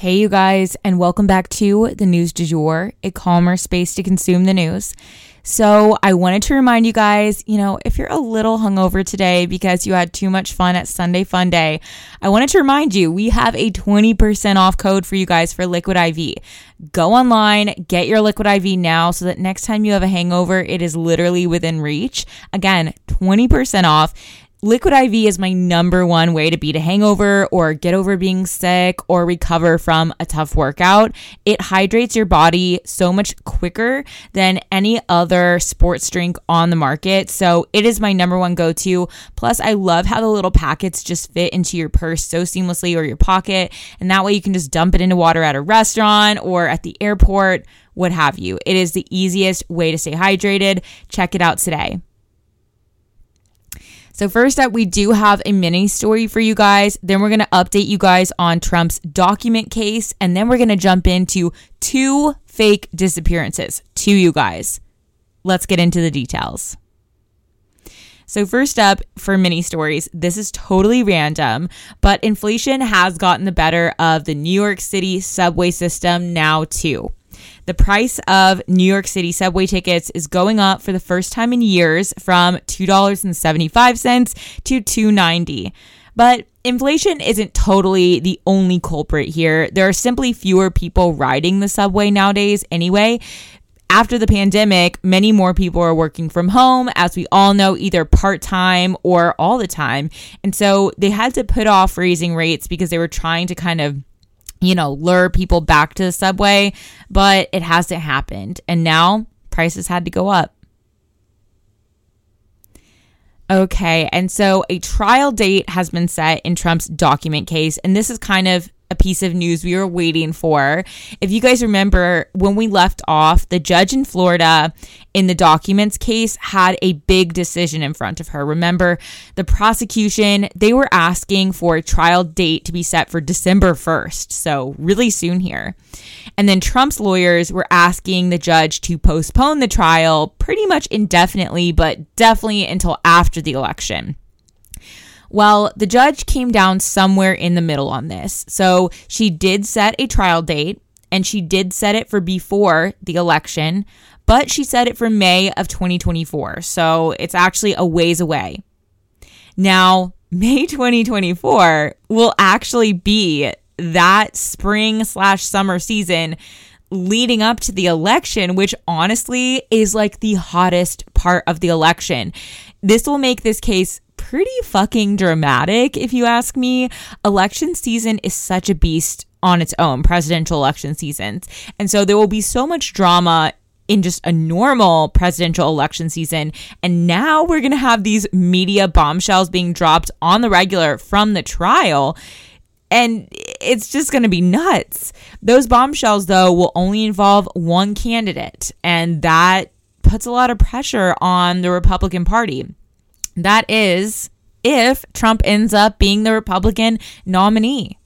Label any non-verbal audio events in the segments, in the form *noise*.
Hey, you guys, and welcome back to the News du Jour, a calmer space to consume the news. So, I wanted to remind you guys, you know, if you're a little hungover today because you had too much fun at Sunday Fun Day, I wanted to remind you we have a 20% off code for you guys for Liquid IV. Go online, get your Liquid IV now so that next time you have a hangover, it is literally within reach. Again, 20% off. Liquid IV is my number one way to beat a hangover or get over being sick or recover from a tough workout. It hydrates your body so much quicker than any other sports drink on the market. So it is my number one go to. Plus, I love how the little packets just fit into your purse so seamlessly or your pocket. And that way you can just dump it into water at a restaurant or at the airport, what have you. It is the easiest way to stay hydrated. Check it out today. So, first up, we do have a mini story for you guys. Then, we're going to update you guys on Trump's document case. And then, we're going to jump into two fake disappearances to you guys. Let's get into the details. So, first up for mini stories, this is totally random, but inflation has gotten the better of the New York City subway system now, too. The price of New York City subway tickets is going up for the first time in years from $2.75 to $2.90. But inflation isn't totally the only culprit here. There are simply fewer people riding the subway nowadays anyway. After the pandemic, many more people are working from home, as we all know, either part time or all the time. And so they had to put off raising rates because they were trying to kind of you know, lure people back to the subway, but it hasn't happened. And now prices had to go up. Okay, and so a trial date has been set in Trump's document case, and this is kind of a piece of news we were waiting for. If you guys remember when we left off, the judge in Florida in the documents case had a big decision in front of her. Remember, the prosecution, they were asking for a trial date to be set for December 1st, so really soon here. And then Trump's lawyers were asking the judge to postpone the trial pretty much indefinitely, but definitely until after the election. Well, the judge came down somewhere in the middle on this. So she did set a trial date and she did set it for before the election, but she set it for May of 2024. So it's actually a ways away. Now, *laughs* May 2024 will actually be that spring slash summer season leading up to the election, which honestly is like the hottest part of the election. This will make this case pretty fucking dramatic, if you ask me. Election season is such a beast on its own, presidential election seasons. And so there will be so much drama in just a normal presidential election season. And now we're going to have these media bombshells being dropped on the regular from the trial. And it's just going to be nuts. Those bombshells, though, will only involve one candidate. And that puts a lot of pressure on the Republican Party. That is if Trump ends up being the Republican nominee.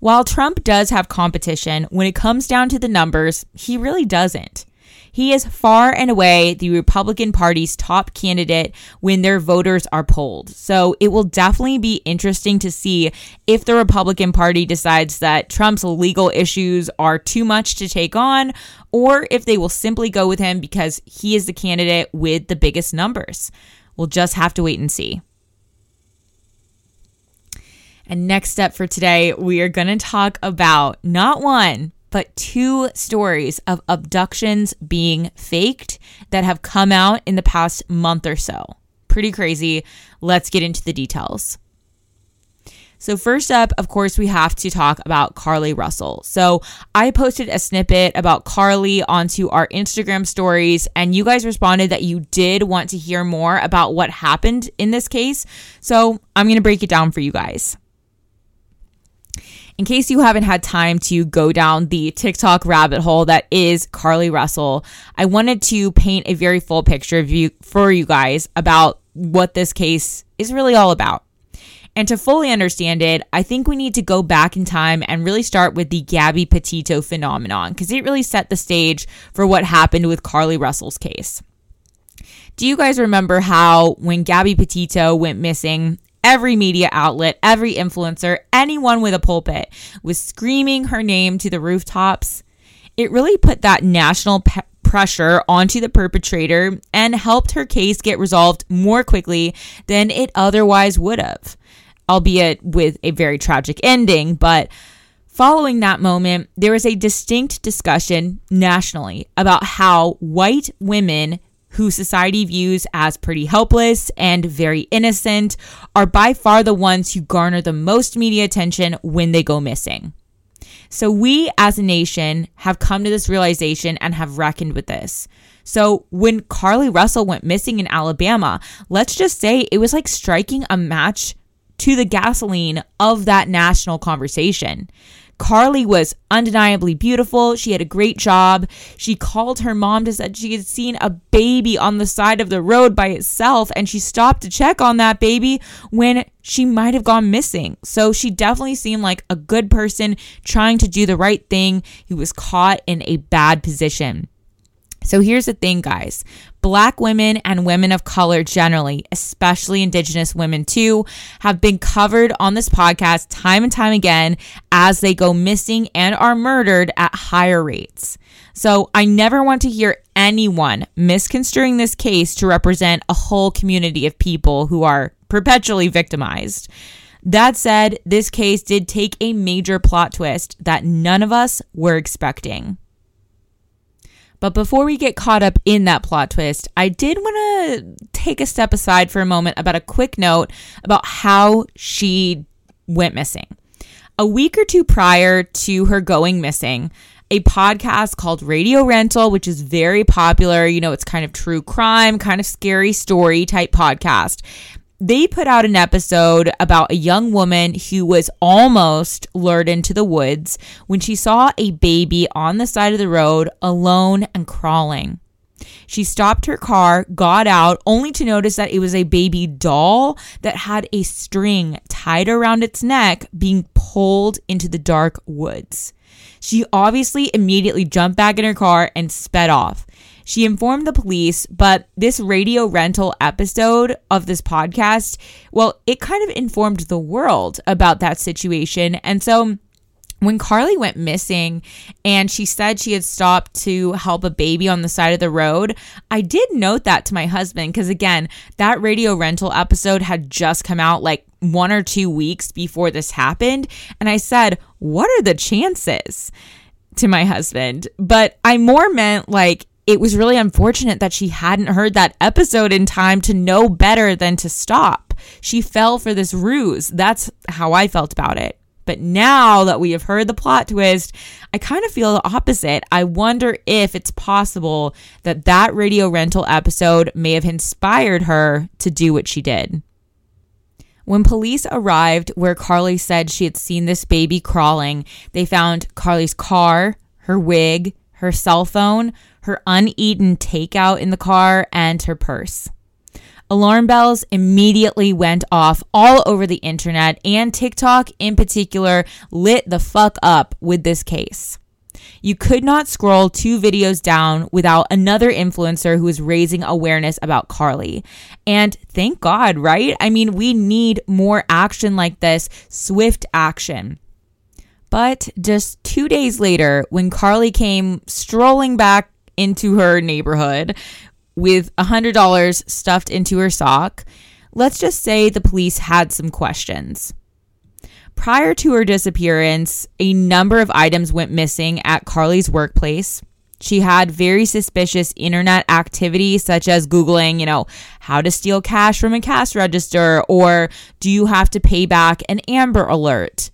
While Trump does have competition, when it comes down to the numbers, he really doesn't. He is far and away the Republican Party's top candidate when their voters are polled. So it will definitely be interesting to see if the Republican Party decides that Trump's legal issues are too much to take on, or if they will simply go with him because he is the candidate with the biggest numbers. We'll just have to wait and see. And next up for today, we are going to talk about not one, but two stories of abductions being faked that have come out in the past month or so. Pretty crazy. Let's get into the details. So, first up, of course, we have to talk about Carlee Russell. So, I posted a snippet about Carlee onto our Instagram stories, and you guys responded that you did want to hear more about what happened in this case. So, I'm going to break it down for you guys. In case you haven't had time to go down the TikTok rabbit hole that is Carlee Russell, I wanted to paint a very full picture of you for you guys about what this case is really all about. And to fully understand it, I think we need to go back in time and really start with the Gabby Petito phenomenon because it really set the stage for what happened with Carlee Russell's case. Do you guys remember how when Gabby Petito went missing, every media outlet, every influencer, anyone with a pulpit was screaming her name to the rooftops? It really put that national pe- pressure onto the perpetrator and helped her case get resolved more quickly than it otherwise would have, albeit with a very tragic ending. But following that moment, there was a distinct discussion nationally about how white women who society views as pretty helpless and very innocent are by far the ones who garner the most media attention when they go missing. So we as a nation have come to this realization and have reckoned with this. So when Carlee Russell went missing in Alabama, let's just say it was like striking a match to the gasoline of that national conversation. Carlee was undeniably beautiful. She had a great job. She called her mom to say she had seen a baby on the side of the road by itself and she stopped to check on that baby when she might have gone missing. So she definitely seemed like a good person trying to do the right thing who was caught in a bad position. So here's the thing, guys. Black women and women of color generally, especially Indigenous women too, have been covered on this podcast time and time again as they go missing and are murdered at higher rates. So I never want to hear anyone misconstruing this case to represent a whole community of people who are perpetually victimized. That said, this case did take a major plot twist that none of us were expecting. But before we get caught up in that plot twist, I did want to take a step aside for a moment about a quick note about how she went missing. A week or two prior to her going missing, a podcast called Radio Rental, which is very popular. You know, it's kind of true crime, kind of scary story type podcast they put out an episode about a young woman who was almost lured into the woods when she saw a baby on the side of the road alone and crawling. She stopped her car, got out, only to notice that it was a baby doll that had a string tied around its neck being pulled into the dark woods. She obviously immediately jumped back in her car and sped off. She informed the police, but this radio rental episode of this podcast, well, it kind of informed the world about that situation. And so when Carlee went missing and she said she had stopped to help a baby on the side of the road, I did note that to my husband because, again, that radio rental episode had just come out like one or two weeks before this happened. And I said, What are the chances? to my husband? But I more meant like, it was really unfortunate that she hadn't heard that episode in time to know better than to stop. She fell for this ruse. That's how I felt about it. But now that we have heard the plot twist, I kind of feel the opposite. I wonder if it's possible that that radio rental episode may have inspired her to do what she did. When police arrived where Carlee said she had seen this baby crawling, they found Carlee's car, her wig, her cell phone, her uneaten takeout in the car, and her purse. Alarm bells immediately went off all over the internet, and TikTok in particular lit the fuck up with this case. You could not scroll two videos down without another influencer who is raising awareness about Carlee. And thank God, right? I mean, we need more action like this, swift action. But just two days later, when Carlee came strolling back into her neighborhood with $100 stuffed into her sock, let's just say the police had some questions. Prior to her disappearance, a number of items went missing at Carlee's workplace. She had very suspicious internet activity, such as Googling, you know, how to steal cash from a cash register, or do you have to pay back an Amber Alert?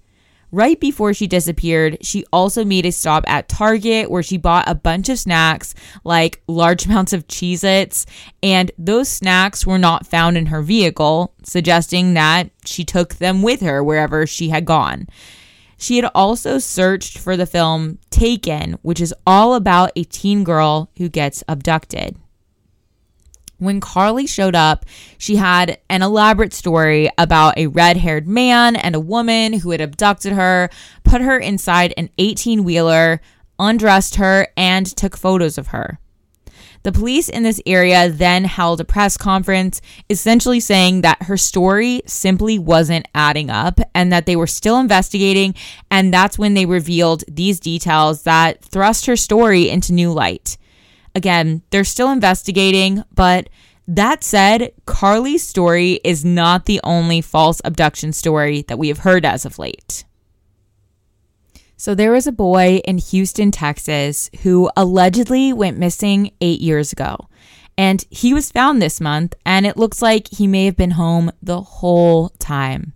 Right before she disappeared, she also made a stop at Target where she bought a bunch of snacks, like large *laughs* amounts of Cheez Its, and those snacks were not found in her vehicle, suggesting that she took them with her wherever she had gone. She had also searched for the film Taken, which is all about a teen girl who gets abducted. When Carlee showed up, she had an elaborate story about a red haired man and a woman who had abducted her, put her inside an 18 wheeler, undressed her, and took photos of her. The police in this area then held a press conference, essentially saying that her story simply wasn't adding up and that they were still investigating. And that's when they revealed these details that thrust her story into new light. Again, they're still investigating, but that said, Carlee's story is not the only false abduction story that we have heard as of late. So there was a boy in Houston, Texas, who allegedly went missing eight years ago. And he was found this month, and it looks like he may have been home the whole time.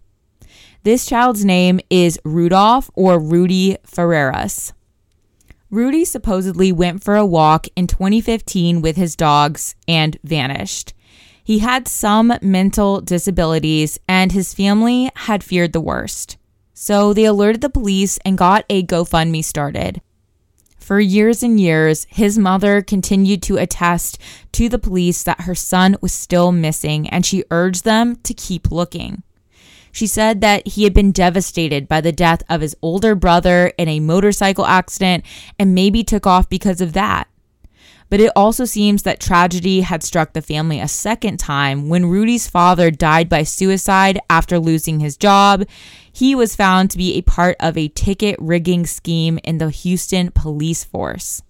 This child's name is Rudolph or Rudy Farias. Rudy supposedly went for a walk in 2015 with his dogs and vanished. He had some mental disabilities, and his family had feared the worst. So they alerted the police and got a GoFundMe started. For years and years, his mother continued to attest to the police that her son was still missing and she urged them to keep looking. She said that he had been devastated by the death of his older brother in a motorcycle accident and maybe took off because of that. But it also seems that tragedy had struck the family a second time when Rudy's father died by suicide after losing his job. He was found to be a part of a ticket rigging scheme in the Houston police force.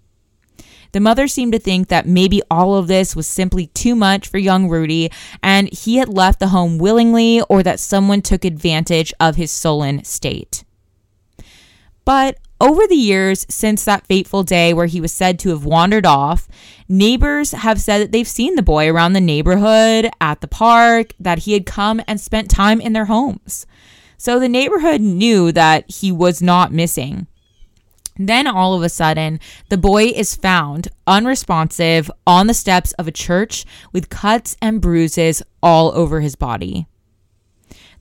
The mother seemed to think that maybe all of this was simply too much for young Rudy and he had left the home willingly or that someone took advantage of his sullen state. But over the years since that fateful day where he was said to have wandered off, neighbors have said that they've seen the boy around the neighborhood, at the park, that he had come and spent time in their homes. So the neighborhood knew that he was not missing. Then all of a sudden, the boy is found unresponsive on the steps of a church with cuts and bruises all over his body.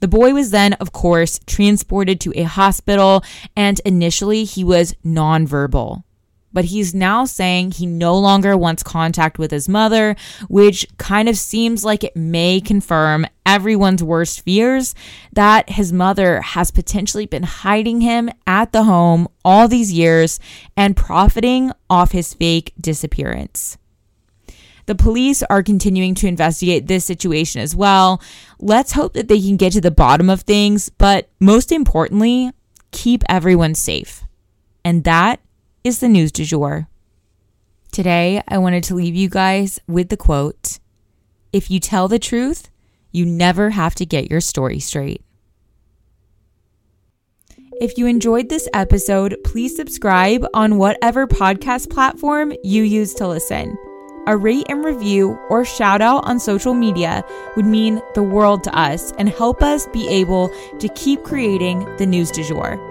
The boy was then, of course, transported to a hospital, and initially he was nonverbal. But he's now saying he no longer wants contact with his mother, which kind of seems like it may confirm everyone's worst fears that his mother has potentially been hiding him at the home all these years and profiting off his fake disappearance. The police are continuing to investigate this situation as well. Let's hope that they can get to the bottom of things, but most importantly, keep everyone safe. And that is the news du jour. Today, I wanted to leave you guys with the quote If you tell the truth, you never have to get your story straight. If you enjoyed this episode, please subscribe on whatever podcast platform you use to listen. A rate and review or shout out on social media would mean the world to us and help us be able to keep creating the news du jour.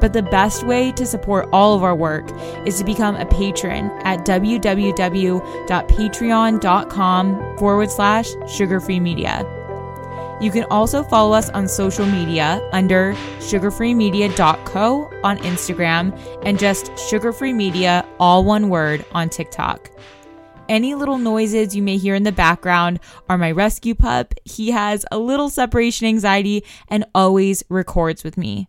But the best way to support all of our work is to become a patron at www.patreon.com forward slash sugarfree media. You can also follow us on social media under sugarfreemedia.co on Instagram and just sugarfreemedia, all one word, on TikTok. Any little noises you may hear in the background are my rescue pup. He has a little separation anxiety and always records with me.